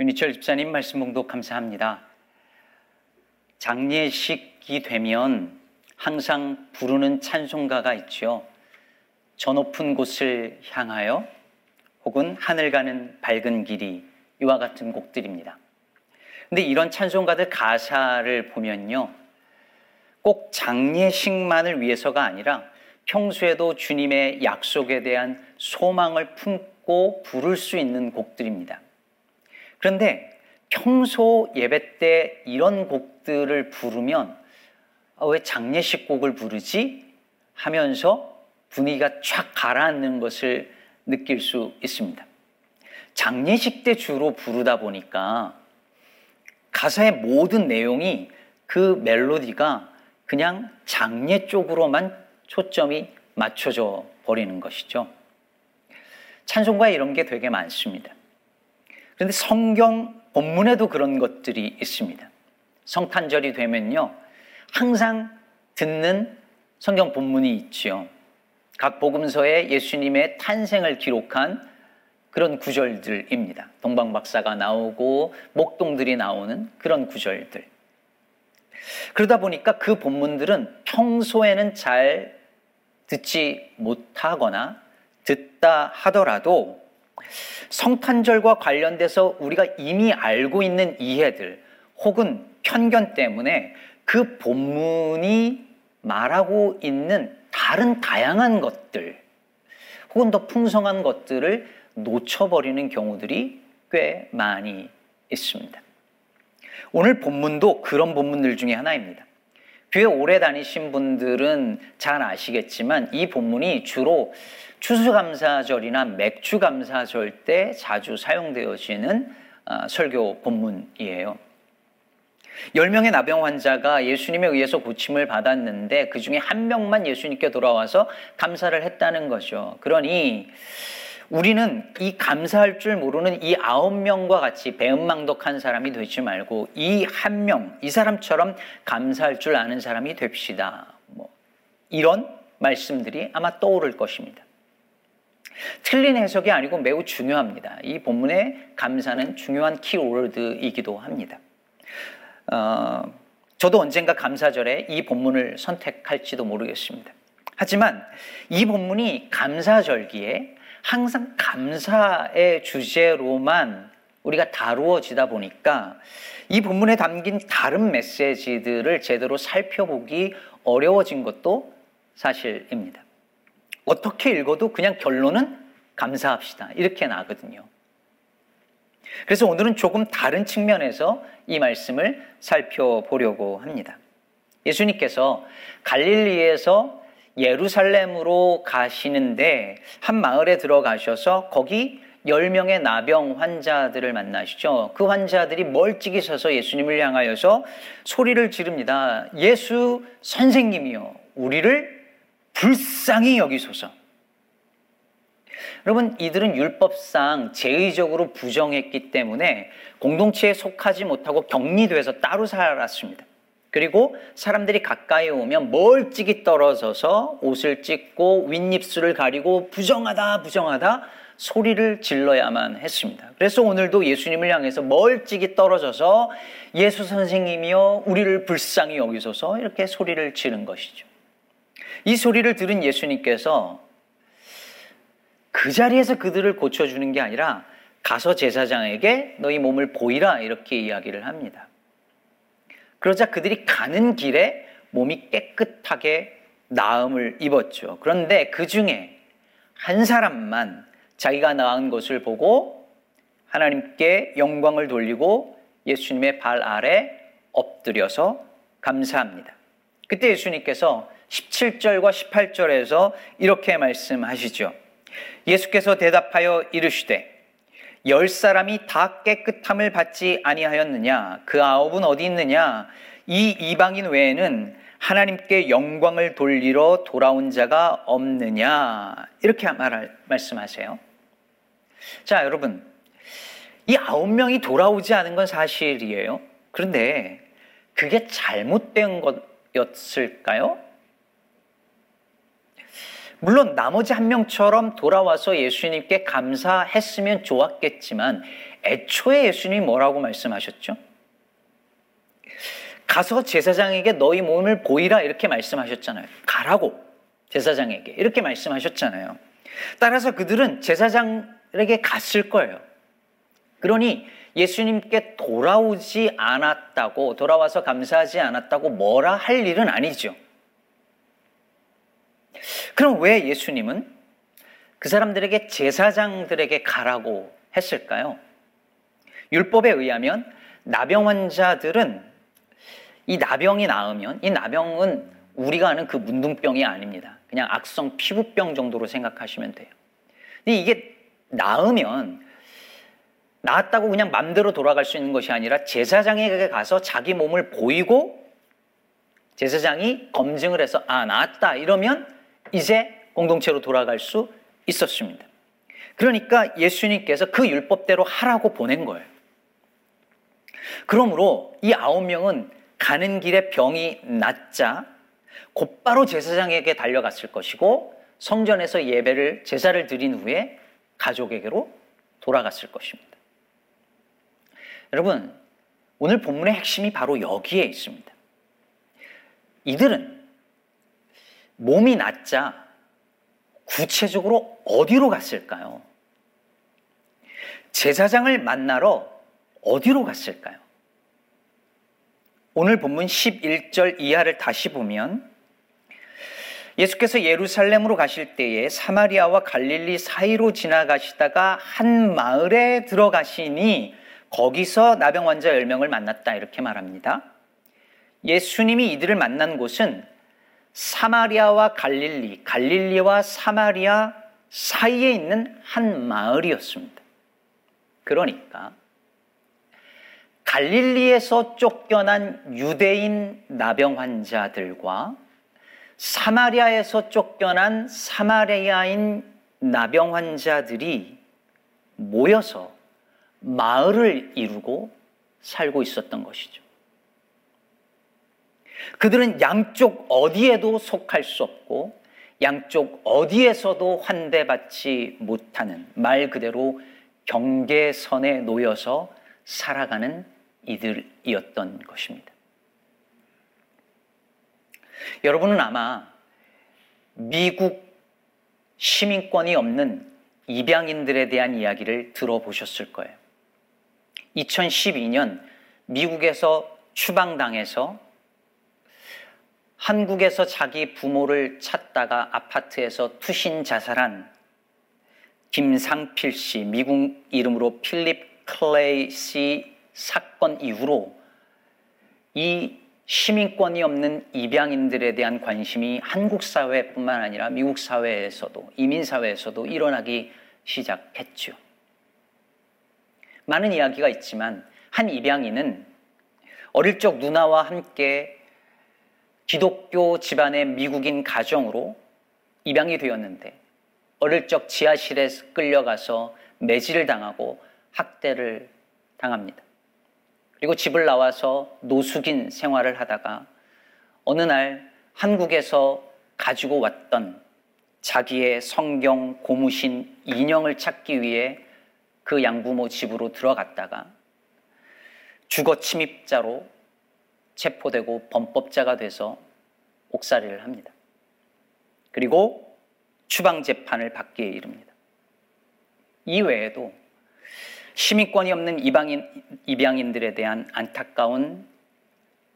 윤희철 집사님 말씀 봉독 감사합니다. 장례식이 되면 항상 부르는 찬송가가 있죠. 저 높은 곳을 향하여 혹은 하늘 가는 밝은 길이 이와 같은 곡들입니다. 근데 이런 찬송가들 가사를 보면요. 꼭 장례식만을 위해서가 아니라 평소에도 주님의 약속에 대한 소망을 품고 부를 수 있는 곡들입니다. 그런데 평소 예배 때 이런 곡들을 부르면 아, 왜 장례식 곡을 부르지? 하면서 분위기가 쫙 가라앉는 것을 느낄 수 있습니다. 장례식 때 주로 부르다 보니까 가사의 모든 내용이 그 멜로디가 그냥 장례 쪽으로만 초점이 맞춰져 버리는 것이죠. 찬송가 이런 게 되게 많습니다. 그런데 성경 본문에도 그런 것들이 있습니다. 성탄절이 되면요. 항상 듣는 성경 본문이 있지요. 각 복음서에 예수님의 탄생을 기록한 그런 구절들입니다. 동방박사가 나오고 목동들이 나오는 그런 구절들. 그러다 보니까 그 본문들은 평소에는 잘 듣지 못하거나 듣다 하더라도 성탄절과 관련돼서 우리가 이미 알고 있는 이해들 혹은 편견 때문에 그 본문이 말하고 있는 다른 다양한 것들 혹은 더 풍성한 것들을 놓쳐버리는 경우들이 꽤 많이 있습니다. 오늘 본문도 그런 본문들 중에 하나입니다. 교회 오래 다니신 분들은 잘 아시겠지만 이 본문이 주로 추수감사절이나 맥주감사절 때 자주 사용되어지는 아, 설교 본문이에요. 10명의 나병 환자가 예수님에 의해서 고침을 받았는데 그 중에 한 명만 예수님께 돌아와서 감사를 했다는 거죠. 그러니 우리는 이 감사할 줄 모르는 이 아홉 명과 같이 배은망덕한 사람이 되지 말고 이 한 명, 이 사람처럼 감사할 줄 아는 사람이 됩시다. 뭐 이런 말씀들이 아마 떠오를 것입니다. 틀린 해석이 아니고 매우 중요합니다. 이 본문의 감사는 중요한 키워드이기도 합니다. 어, 저도 언젠가 감사절에 이 본문을 선택할지도 모르겠습니다. 하지만 이 본문이 감사절기에 항상 감사의 주제로만 우리가 다루어지다 보니까 이 본문에 담긴 다른 메시지들을 제대로 살펴보기 어려워진 것도 사실입니다. 어떻게 읽어도 그냥 결론은 감사합시다. 이렇게 나거든요. 그래서 오늘은 조금 다른 측면에서 이 말씀을 살펴보려고 합니다. 예수님께서 갈릴리에서 예루살렘으로 가시는데 한 마을에 들어가셔서 거기 10명의 나병 환자들을 만나시죠. 그 환자들이 멀찍이 서서 예수님을 향하여서 소리를 지릅니다. 예수 선생님이요. 우리를 불쌍히 여기소서. 여러분, 이들은 율법상 제의적으로 부정했기 때문에 공동체에 속하지 못하고 격리돼서 따로 살았습니다. 그리고 사람들이 가까이 오면 멀찍이 떨어져서 옷을 찢고 윗입술을 가리고 부정하다, 부정하다 소리를 질러야만 했습니다. 그래서 오늘도 예수님을 향해서 멀찍이 떨어져서 예수 선생님이여 우리를 불쌍히 여기소서 이렇게 소리를 지른 것이죠. 이 소리를 들은 예수님께서 그 자리에서 그들을 고쳐주는 게 아니라 가서 제사장에게 너희 몸을 보이라 이렇게 이야기를 합니다. 그러자 그들이 가는 길에 몸이 깨끗하게 나음을 입었죠. 그런데 그 중에 한 사람만 자기가 나은 것을 보고 하나님께 영광을 돌리고 예수님의 발 아래 엎드려서 감사합니다. 그때 예수님께서 17절과 18절에서 이렇게 말씀하시죠. 예수께서 대답하여 이르시되 열 사람이 다 깨끗함을 받지 아니하였느냐 그 아홉은 어디 있느냐 이 이방인 외에는 하나님께 영광을 돌리러 돌아온 자가 없느냐 이렇게 말 말씀하세요. 자 여러분 이 아홉 명이 돌아오지 않은 건 사실이에요. 그런데 그게 잘못된 것이었을까요? 물론 나머지 한 명처럼 돌아와서 예수님께 감사했으면 좋았겠지만 애초에 예수님이 뭐라고 말씀하셨죠? 가서 제사장에게 너희 몸을 보이라 이렇게 말씀하셨잖아요. 가라고 제사장에게 이렇게 말씀하셨잖아요. 따라서 그들은 제사장에게 갔을 거예요. 그러니 예수님께 돌아오지 않았다고 돌아와서 감사하지 않았다고 뭐라 할 일은 아니죠. 그럼 왜 예수님은 그 사람들에게 제사장들에게 가라고 했을까요? 율법에 의하면 나병 환자들은 이 나병이 나으면 이 나병은 우리가 아는 그 문둥병이 아닙니다. 그냥 악성 피부병 정도로 생각하시면 돼요. 근데 이게 나으면 나았다고 그냥 맘대로 돌아갈 수 있는 것이 아니라 제사장에게 가서 자기 몸을 보이고 제사장이 검증을 해서 아 나았다 이러면 이제 공동체로 돌아갈 수 있었습니다. 그러니까 예수님께서 그 율법대로 하라고 보낸 거예요. 그러므로 이 아홉 명은 가는 길에 병이 낫자 곧바로 제사장에게 달려갔을 것이고 성전에서 예배를 제사를 드린 후에 가족에게로 돌아갔을 것입니다. 여러분, 오늘 본문의 핵심이 바로 여기에 있습니다. 이들은 몸이 낫자 구체적으로 어디로 갔을까요? 제사장을 만나러 어디로 갔을까요? 오늘 본문 11절 이하를 다시 보면 예수께서 예루살렘으로 가실 때에 사마리아와 갈릴리 사이로 지나가시다가 한 마을에 들어가시니 거기서 나병 환자 10명을 만났다 이렇게 말합니다. 예수님이 이들을 만난 곳은 사마리아와 갈릴리, 갈릴리와 사마리아 사이에 있는 한 마을이었습니다. 그러니까 갈릴리에서 쫓겨난 유대인 나병 환자들과 사마리아에서 쫓겨난 사마리아인 나병 환자들이 모여서 마을을 이루고 살고 있었던 것이죠. 그들은 양쪽 어디에도 속할 수 없고 양쪽 어디에서도 환대받지 못하는 말 그대로 경계선에 놓여서 살아가는 이들이었던 것입니다. 여러분은 아마 미국 시민권이 없는 입양인들에 대한 이야기를 들어보셨을 거예요. 2012년 미국에서 추방당해서 한국에서 자기 부모를 찾다가 아파트에서 투신 자살한 김상필 씨, 미국 이름으로 필립 클레이 씨 사건 이후로 이 시민권이 없는 입양인들에 대한 관심이 한국 사회뿐만 아니라 미국 사회에서도 이민 사회에서도 일어나기 시작했죠. 많은 이야기가 있지만 한 입양인은 어릴 적 누나와 함께 기독교 집안의 미국인 가정으로 입양이 되었는데 어릴 적 지하실에 끌려가서 매질을 당하고 학대를 당합니다. 그리고 집을 나와서 노숙인 생활을 하다가 어느 날 한국에서 가지고 왔던 자기의 성경 고무신 인형을 찾기 위해 그 양부모 집으로 들어갔다가 주거 침입자로 체포되고 범법자가 돼서 옥살이를 합니다. 그리고 추방 재판을 받기에 이릅니다. 이외에도 시민권이 없는 이방인, 입양인들에 대한 안타까운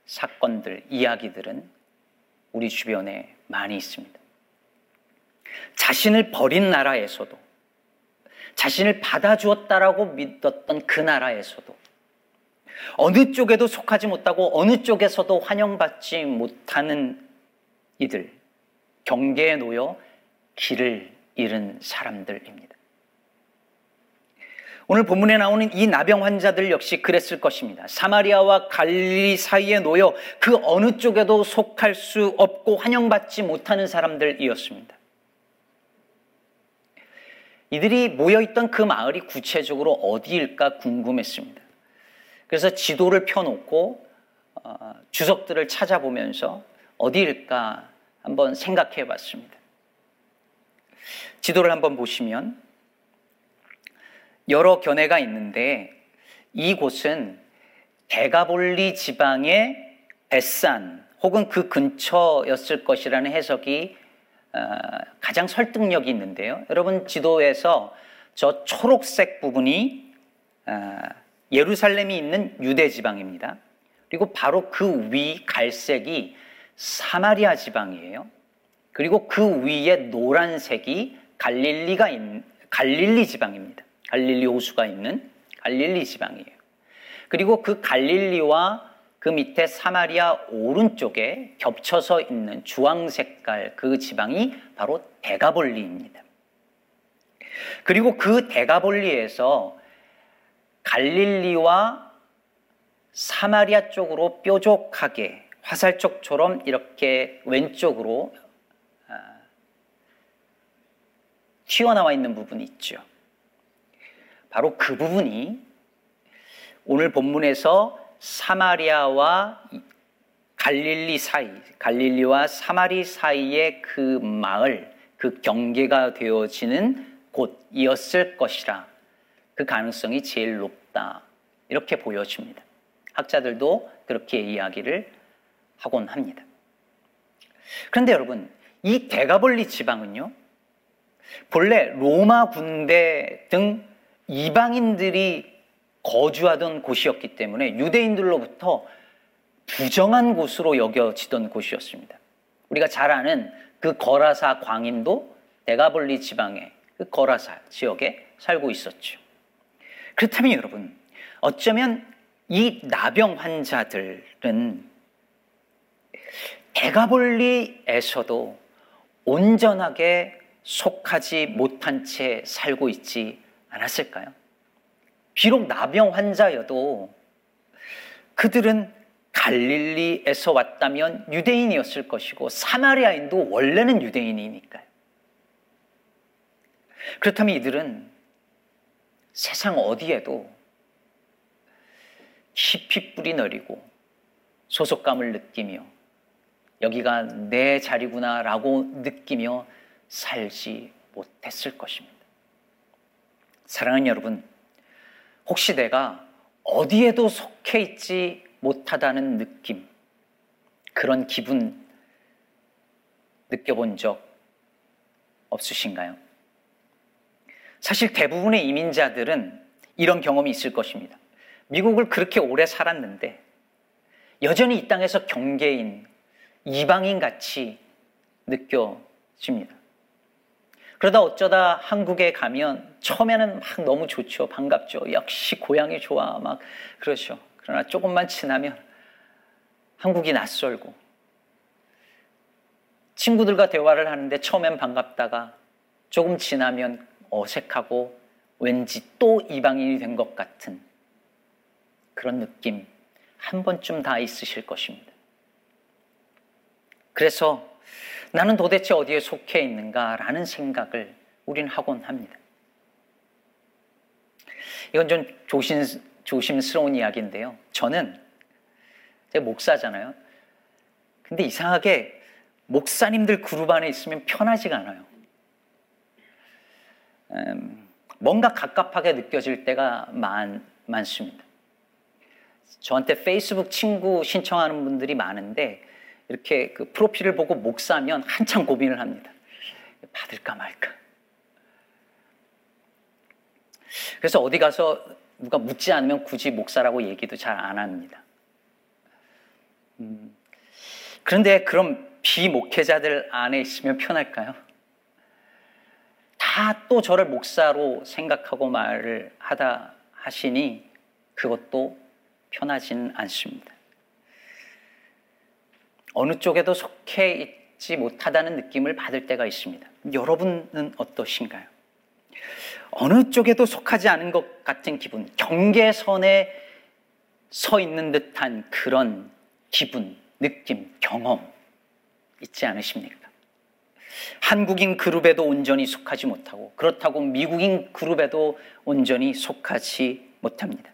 사건들, 이야기들은 우리 주변에 많이 있습니다. 자신을 버린 나라에서도, 자신을 받아주었다라고 믿었던 그 나라에서도, 어느 쪽에도 속하지 못하고 어느 쪽에서도 환영받지 못하는 이들, 경계에 놓여 길을 잃은 사람들입니다. 오늘 본문에 나오는 이 나병 환자들 역시 그랬을 것입니다. 사마리아와 갈릴리 사이에 놓여 그 어느 쪽에도 속할 수 없고 환영받지 못하는 사람들이었습니다. 이들이 모여있던 그 마을이 구체적으로 어디일까 궁금했습니다. 그래서 지도를 펴놓고 어, 주석들을 찾아보면서 어디일까 한번 생각해 봤습니다. 지도를 한번 보시면 여러 견해가 있는데 이곳은 대가볼리 지방의 뱃산 혹은 그 근처였을 것이라는 해석이 어, 가장 설득력이 있는데요. 여러분 지도에서 저 초록색 부분이 어, 예루살렘이 있는 유대 지방입니다. 그리고 바로 그 위 갈색이 사마리아 지방이에요. 그리고 그 위에 노란색이 갈릴리가 있는 갈릴리 지방입니다. 갈릴리 호수가 있는 갈릴리 지방이에요. 그리고 그 갈릴리와 그 밑에 사마리아 오른쪽에 겹쳐서 있는 주황 색깔 그 지방이 바로 대가볼리입니다. 그리고 그 대가볼리에서 갈릴리와 사마리아 쪽으로 뾰족하게 화살촉처럼 이렇게 왼쪽으로 아, 튀어나와 있는 부분이 있죠. 바로 그 부분이 오늘 본문에서 사마리아와 갈릴리 사이, 갈릴리와 사마리 사이의 그 마을, 그 경계가 되어지는 곳이었을 것이라 그 가능성이 제일 높다. 이렇게 보여집니다. 학자들도 그렇게 이야기를 하곤 합니다. 그런데 여러분, 이 대가볼리 지방은요, 본래 로마 군대 등 이방인들이 거주하던 곳이었기 때문에 유대인들로부터 부정한 곳으로 여겨지던 곳이었습니다. 우리가 잘 아는 그 거라사 광인도 대가볼리 지방의 그 거라사 지역에 살고 있었죠. 그렇다면 여러분, 어쩌면 이 나병 환자들은 대가볼리에서도 온전하게 속하지 못한 채 살고 있지 않았을까요? 비록 나병 환자여도 그들은 갈릴리에서 왔다면 유대인이었을 것이고 사마리아인도 원래는 유대인이니까요. 그렇다면 이들은 세상 어디에도 깊이 뿌리 내리고 소속감을 느끼며 여기가 내 자리구나라고 느끼며 살지 못했을 것입니다. 사랑하는 여러분, 혹시 내가 어디에도 속해 있지 못하다는 느낌, 그런 기분 느껴본 적 없으신가요? 사실 대부분의 이민자들은 이런 경험이 있을 것입니다. 미국을 그렇게 오래 살았는데 여전히 이 땅에서 경계인, 이방인 같이 느껴집니다. 그러다 어쩌다 한국에 가면 처음에는 막 너무 좋죠. 반갑죠. 역시 고향이 좋아. 막 그러죠. 그러나 조금만 지나면 한국이 낯설고 친구들과 대화를 하는데 처음엔 반갑다가 조금 지나면 어색하고 왠지 또 이방인이 된 것 같은 그런 느낌 한 번쯤 다 있으실 것입니다. 그래서 나는 도대체 어디에 속해 있는가라는 생각을 우린 하곤 합니다. 이건 좀 조심, 조심스러운 이야기인데요. 저는 제가 목사잖아요. 근데 이상하게 목사님들 그룹 안에 있으면 편하지가 않아요. 음, 뭔가 갑갑하게 느껴질 때가 많, 많습니다. 저한테 페이스북 친구 신청하는 분들이 많은데 이렇게 그 프로필을 보고 목사면 한참 고민을 합니다. 받을까 말까. 그래서 어디 가서 누가 묻지 않으면 굳이 목사라고 얘기도 잘 안 합니다. 음, 그런데 그럼 비목회자들 안에 있으면 편할까요? 다 또 저를 목사로 생각하고 말을 하다 하시니 그것도 편하진 않습니다. 어느 쪽에도 속해 있지 못하다는 느낌을 받을 때가 있습니다. 여러분은 어떠신가요? 어느 쪽에도 속하지 않은 것 같은 기분, 경계선에 서 있는 듯한 그런 기분, 느낌, 경험 있지 않으십니까? 한국인 그룹에도 온전히 속하지 못하고 그렇다고 미국인 그룹에도 온전히 속하지 못합니다.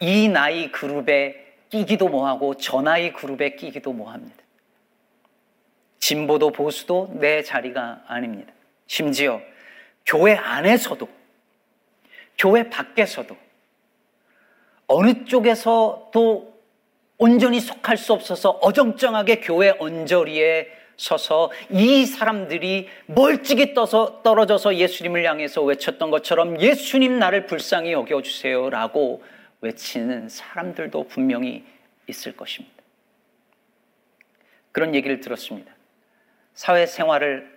이 나이 그룹에 끼기도 뭐하고 저 나이 그룹에 끼기도 뭐합니다. 진보도 보수도 내 자리가 아닙니다. 심지어 교회 안에서도 교회 밖에서도 어느 쪽에서도 온전히 속할 수 없어서 어정쩡하게 교회 언저리에 서서 이 사람들이 멀찍이 떠서 떨어져서 예수님을 향해서 외쳤던 것처럼 예수님 나를 불쌍히 여겨 주세요라고 외치는 사람들도 분명히 있을 것입니다. 그런 얘기를 들었습니다. 사회 생활을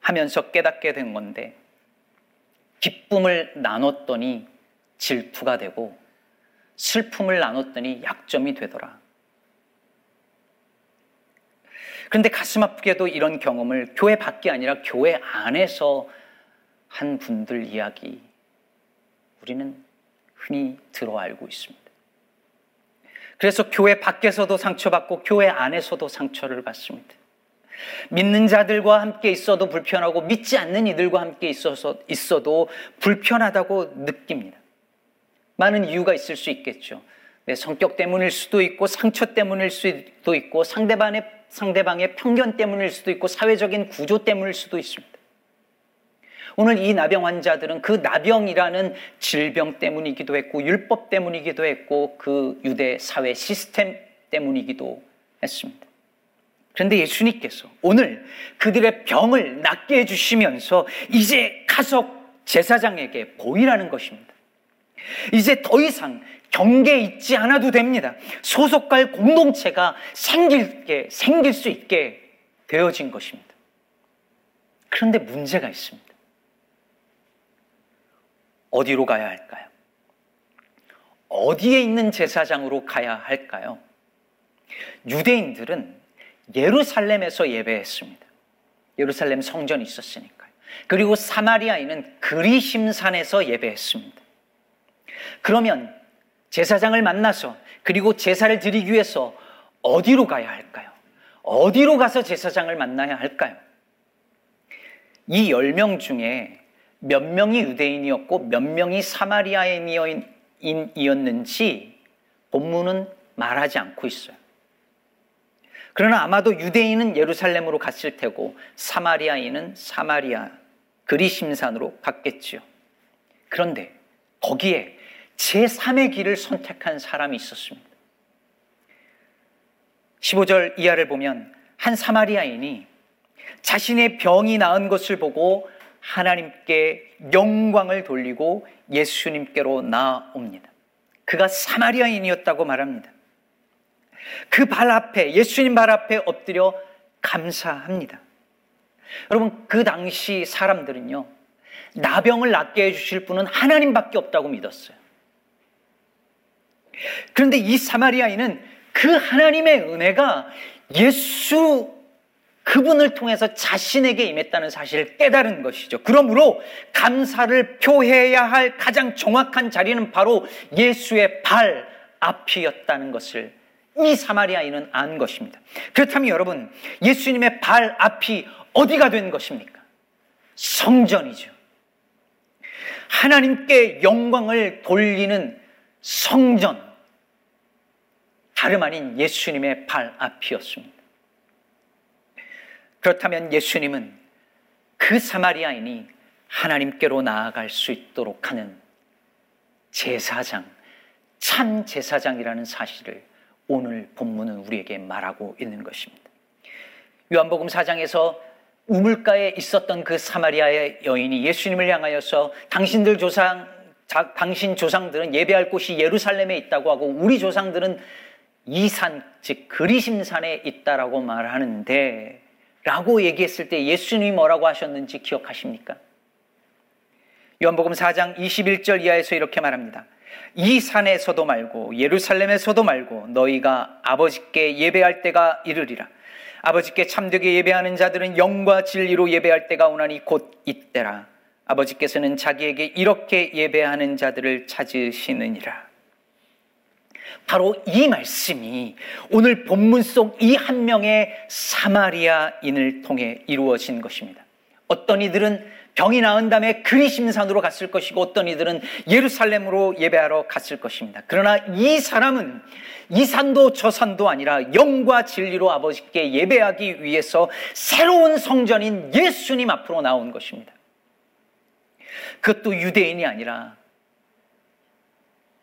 하면서 깨닫게 된 건데 기쁨을 나눴더니 질투가 되고 슬픔을 나눴더니 약점이 되더라. 그런데 가슴 아프게도 이런 경험을 교회 밖이 아니라 교회 안에서 한 분들 이야기 우리는 흔히 들어 알고 있습니다. 그래서 교회 밖에서도 상처받고 교회 안에서도 상처를 받습니다. 믿는 자들과 함께 있어도 불편하고 믿지 않는 이들과 함께 있어서 있어도 불편하다고 느낍니다. 많은 이유가 있을 수 있겠죠. 내 성격 때문일 수도 있고 상처 때문일 수도 있고 상대방의 상대방의 편견 때문일 수도 있고 사회적인 구조 때문일 수도 있습니다. 오늘 이 나병 환자들은 그 나병이라는 질병 때문이기도 했고 율법 때문이기도 했고 그 유대 사회 시스템 때문이기도 했습니다. 그런데 예수님께서 오늘 그들의 병을 낫게 해주시면서 이제 가서 제사장에게 보이라는 것입니다. 이제 더 이상 경계 있지 않아도 됩니다. 소속갈 공동체가 생길 게, 생길 수 있게 되어진 것입니다. 그런데 문제가 있습니다. 어디로 가야 할까요? 어디에 있는 제사장으로 가야 할까요? 유대인들은 예루살렘에서 예배했습니다. 예루살렘 성전이 있었으니까요. 그리고 사마리아인은 그리심산에서 예배했습니다. 그러면 제사장을 만나서 그리고 제사를 드리기 위해서 어디로 가야 할까요? 어디로 가서 제사장을 만나야 할까요? 이 10명 중에 몇 명이 유대인이었고 몇 명이 사마리아인이었는지 본문은 말하지 않고 있어요. 그러나 아마도 유대인은 예루살렘으로 갔을 테고 사마리아인은 사마리아 그리심산으로 갔겠지요. 그런데 거기에 제3의 길을 선택한 사람이 있었습니다. 15절 이하를 보면 한 사마리아인이 자신의 병이 나은 것을 보고 하나님께 영광을 돌리고 예수님께로 나옵니다. 그가 사마리아인이었다고 말합니다. 그 발 앞에, 예수님 발 앞에 엎드려 감사합니다. 여러분, 그 당시 사람들은요, 나병을 낫게 해주실 분은 하나님밖에 없다고 믿었어요. 그런데 이 사마리아인은 그 하나님의 은혜가 예수 그분을 통해서 자신에게 임했다는 사실을 깨달은 것이죠. 그러므로 감사를 표해야 할 가장 정확한 자리는 바로 예수의 발 앞이었다는 것을 이 사마리아인은 안 것입니다. 그렇다면 여러분, 예수님의 발 앞이 어디가 된 것입니까? 성전이죠. 하나님께 영광을 돌리는 성전. 다름 아닌 예수님의 발 앞이었습니다. 그렇다면 예수님은 그 사마리아인이 하나님께로 나아갈 수 있도록 하는 제사장, 참 제사장이라는 사실을 오늘 본문은 우리에게 말하고 있는 것입니다. 요한복음 4장에서 우물가에 있었던 그 사마리아의 여인이 예수님을 향하여서 당신들 조상, 자, 당신 조상들은 예배할 곳이 예루살렘에 있다고 하고 우리 조상들은 이 산, 즉 그리심산에 있다라고 말하는데 라고 얘기했을 때 예수님이 뭐라고 하셨는지 기억하십니까? 요한복음 4장 21절 이하에서 이렇게 말합니다. 이 산에서도 말고 예루살렘에서도 말고 너희가 아버지께 예배할 때가 이르리라. 아버지께 참되게 예배하는 자들은 영과 진리로 예배할 때가 오나니 곧 이때라. 아버지께서는 자기에게 이렇게 예배하는 자들을 찾으시느니라. 바로 이 말씀이 오늘 본문 속 이 한 명의 사마리아인을 통해 이루어진 것입니다. 어떤 이들은 병이 나은 다음에 그리심산으로 갔을 것이고 어떤 이들은 예루살렘으로 예배하러 갔을 것입니다. 그러나 이 사람은 이 산도 저 산도 아니라 영과 진리로 아버지께 예배하기 위해서 새로운 성전인 예수님 앞으로 나온 것입니다. 그것도 유대인이 아니라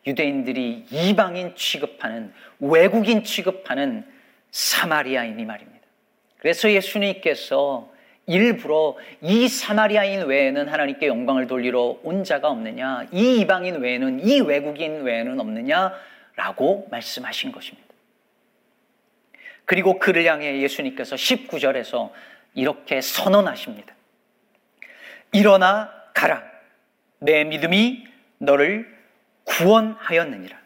유대인들이 이방인 취급하는 외국인 취급하는 사마리아인이 말입니다. 그래서 예수님께서 일부러 이 사마리아인 외에는 하나님께 영광을 돌리러 온 자가 없느냐, 이 이방인 외에는, 이 외국인 외에는 없느냐 라고 말씀하신 것입니다. 그리고 그를 향해 예수님께서 19절에서 이렇게 선언하십니다. 일어나 가라. 내 믿음이 너를 구원하였느니라.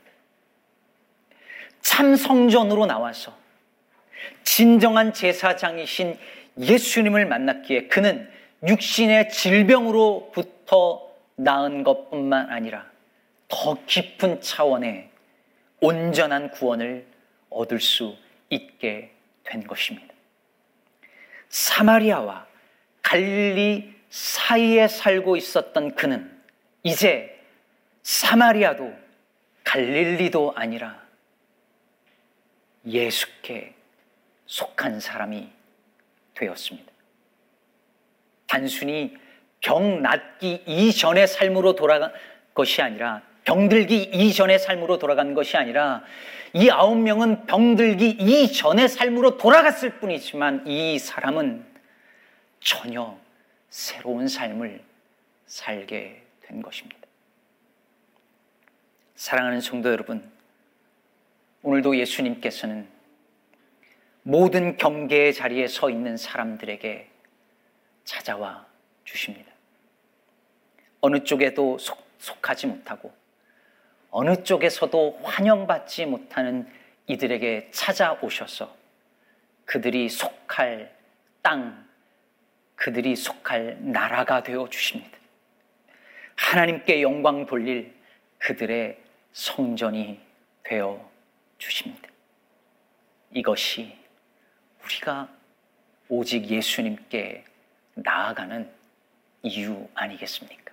참 성전으로 나와서 진정한 제사장이신 예수님을 만났기에 그는 육신의 질병으로부터 나은 것뿐만 아니라 더 깊은 차원의 온전한 구원을 얻을 수 있게 된 것입니다. 사마리아와 갈릴리 사이에 살고 있었던 그는 이제 사마리아도 갈릴리도 아니라 예수께 속한 사람이 되었습니다. 단순히 병 낫기 이전의 삶으로 돌아간 것이 아니라 병들기 이전의 삶으로 돌아간 것이 아니라 이 아홉 명은 병들기 이전의 삶으로 돌아갔을 뿐이지만 이 사람은 전혀 새로운 삶을 살게 된 것입니다. 사랑하는 성도 여러분, 오늘도 예수님께서는 모든 경계의 자리에 서 있는 사람들에게 찾아와 주십니다. 어느 쪽에도 속, 속하지 못하고 어느 쪽에서도 환영받지 못하는 이들에게 찾아오셔서 그들이 속할 땅, 그들이 속할 나라가 되어 주십니다. 하나님께 영광 돌릴 그들의 성전이 되어 주십니다. 이것이 우리가 오직 예수님께 나아가는 이유 아니겠습니까?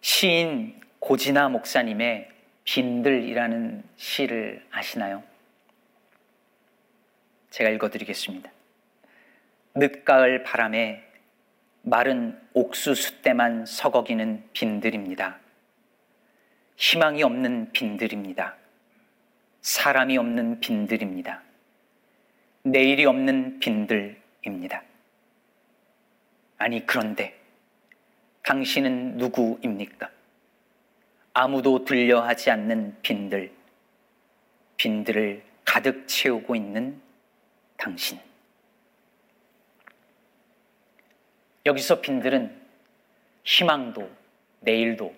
시인 고진아 목사님의 빈들이라는 시를 아시나요? 제가 읽어드리겠습니다. 늦가을 바람에 마른 옥수수 때만 서거기는 빈들입니다. 희망이 없는 빈들입니다. 사람이 없는 빈들입니다. 내일이 없는 빈들입니다. 아니, 그런데 당신은 누구입니까? 아무도 들려 하지 않는 빈들, 빈들을 가득 채우고 있는 당신. 여기서 빈들은 희망도, 내일도,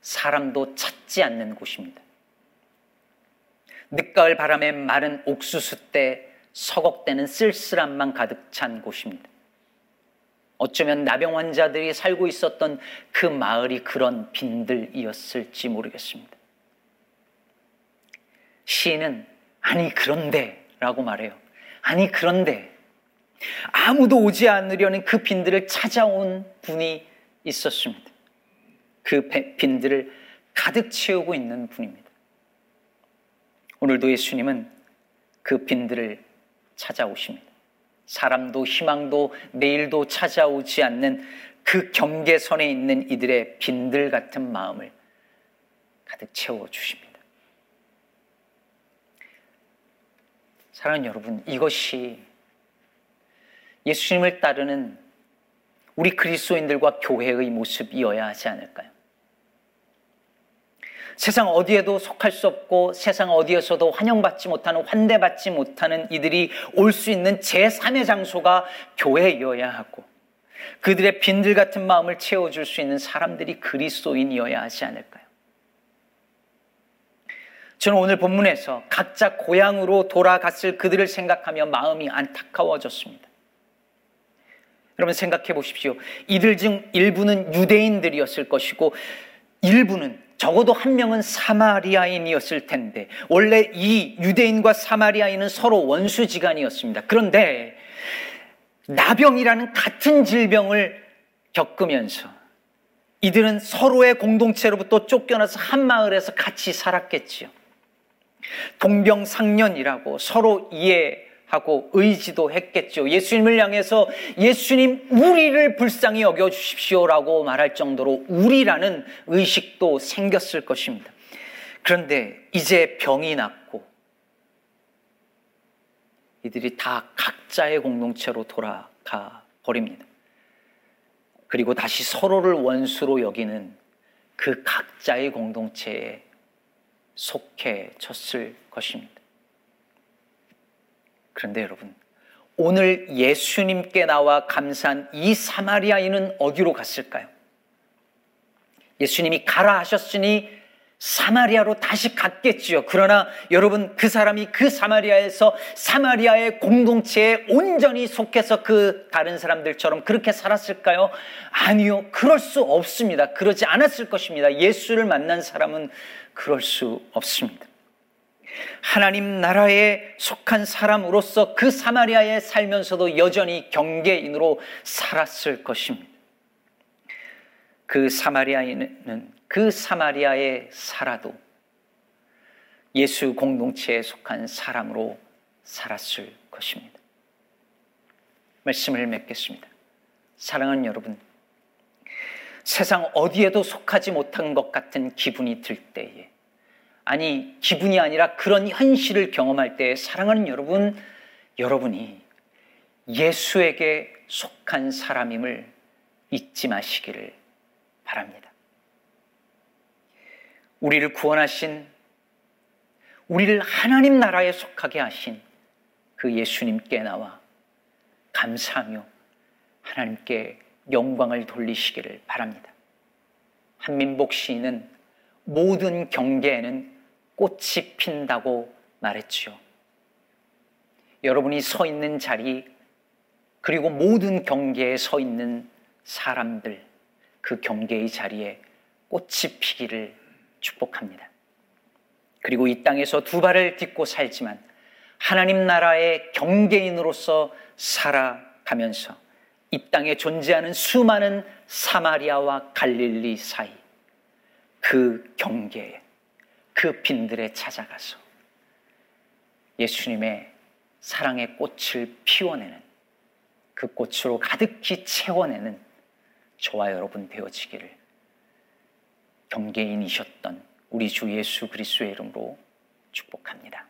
사람도 찾지 않는 곳입니다. 늦가을 바람에 마른 옥수수 때 서걱대는 쓸쓸함만 가득 찬 곳입니다. 어쩌면 나병 환자들이 살고 있었던 그 마을이 그런 빈들이었을지 모르겠습니다. 시인은 아니 그런데 라고 말해요. 아니 그런데 아무도 오지 않으려는 그 빈들을 찾아온 분이 있었습니다. 그 빈들을 가득 채우고 있는 분입니다. 오늘도 예수님은 그 빈들을 찾아오십니다. 사람도 희망도 내일도 찾아오지 않는 그 경계선에 있는 이들의 빈들 같은 마음을 가득 채워 주십니다. 사랑하는 여러분, 이것이 예수님을 따르는 우리 그리스도인들과 교회의 모습이어야 하지 않을까요? 세상 어디에도 속할 수 없고 세상 어디에서도 환영받지 못하는 환대받지 못하는 이들이 올 수 있는 제3의 장소가 교회이어야 하고 그들의 빈들 같은 마음을 채워줄 수 있는 사람들이 그리스도인이어야 하지 않을까요? 저는 오늘 본문에서 각자 고향으로 돌아갔을 그들을 생각하며 마음이 안타까워졌습니다. 여러분 생각해 보십시오. 이들 중 일부는 유대인들이었을 것이고 일부는 적어도 한 명은 사마리아인이었을 텐데 원래 이 유대인과 사마리아인은 서로 원수지간이었습니다. 그런데 나병이라는 같은 질병을 겪으면서 이들은 서로의 공동체로부터 쫓겨나서 한 마을에서 같이 살았겠지요. 동병상련이라고 서로 이해 하고 의지도 했겠죠. 예수님을 향해서 예수님 우리를 불쌍히 여겨 주십시오라고 말할 정도로 우리라는 의식도 생겼을 것입니다. 그런데 이제 병이 났고 이들이 다 각자의 공동체로 돌아가 버립니다. 그리고 다시 서로를 원수로 여기는 그 각자의 공동체에 속해졌을 것입니다. 그런데 여러분, 오늘 예수님께 나와 감사한 이 사마리아인은 어디로 갔을까요? 예수님이 가라 하셨으니 사마리아로 다시 갔겠지요. 그러나 여러분 그 사람이 그 사마리아에서 사마리아의 공동체에 온전히 속해서 그 다른 사람들처럼 그렇게 살았을까요? 아니요. 그럴 수 없습니다. 그러지 않았을 것입니다. 예수를 만난 사람은 그럴 수 없습니다. 하나님 나라에 속한 사람으로서 그 사마리아에 살면서도 여전히 경계인으로 살았을 것입니다. 그 사마리아인은 그 사마리아에 살아도 예수 공동체에 속한 사람으로 살았을 것입니다. 말씀을 맺겠습니다. 사랑하는 여러분, 세상 어디에도 속하지 못한 것 같은 기분이 들 때에, 아니, 기분이 아니라 그런 현실을 경험할 때, 사랑하는 여러분, 여러분이 예수에게 속한 사람임을 잊지 마시기를 바랍니다. 우리를 구원하신, 우리를 하나님 나라에 속하게 하신 그 예수님께 나와 감사하며 하나님께 영광을 돌리시기를 바랍니다. 한민복 시인은 모든 경계에는 꽃이 핀다고 말했지요. 여러분이 서 있는 자리, 그리고 모든 경계에 서 있는 사람들, 그 경계의 자리에 꽃이 피기를 축복합니다. 그리고 이 땅에서 두 발을 딛고 살지만 하나님 나라의 경계인으로서 살아가면서 이 땅에 존재하는 수많은 사마리아와 갈릴리 사이 그 경계에 그 빈들에 찾아가서 예수님의 사랑의 꽃을 피워내는 그 꽃으로 가득히 채워내는 저와 여러분 되어지기를 경계인이셨던 우리 주 예수 그리스도의 이름으로 축복합니다.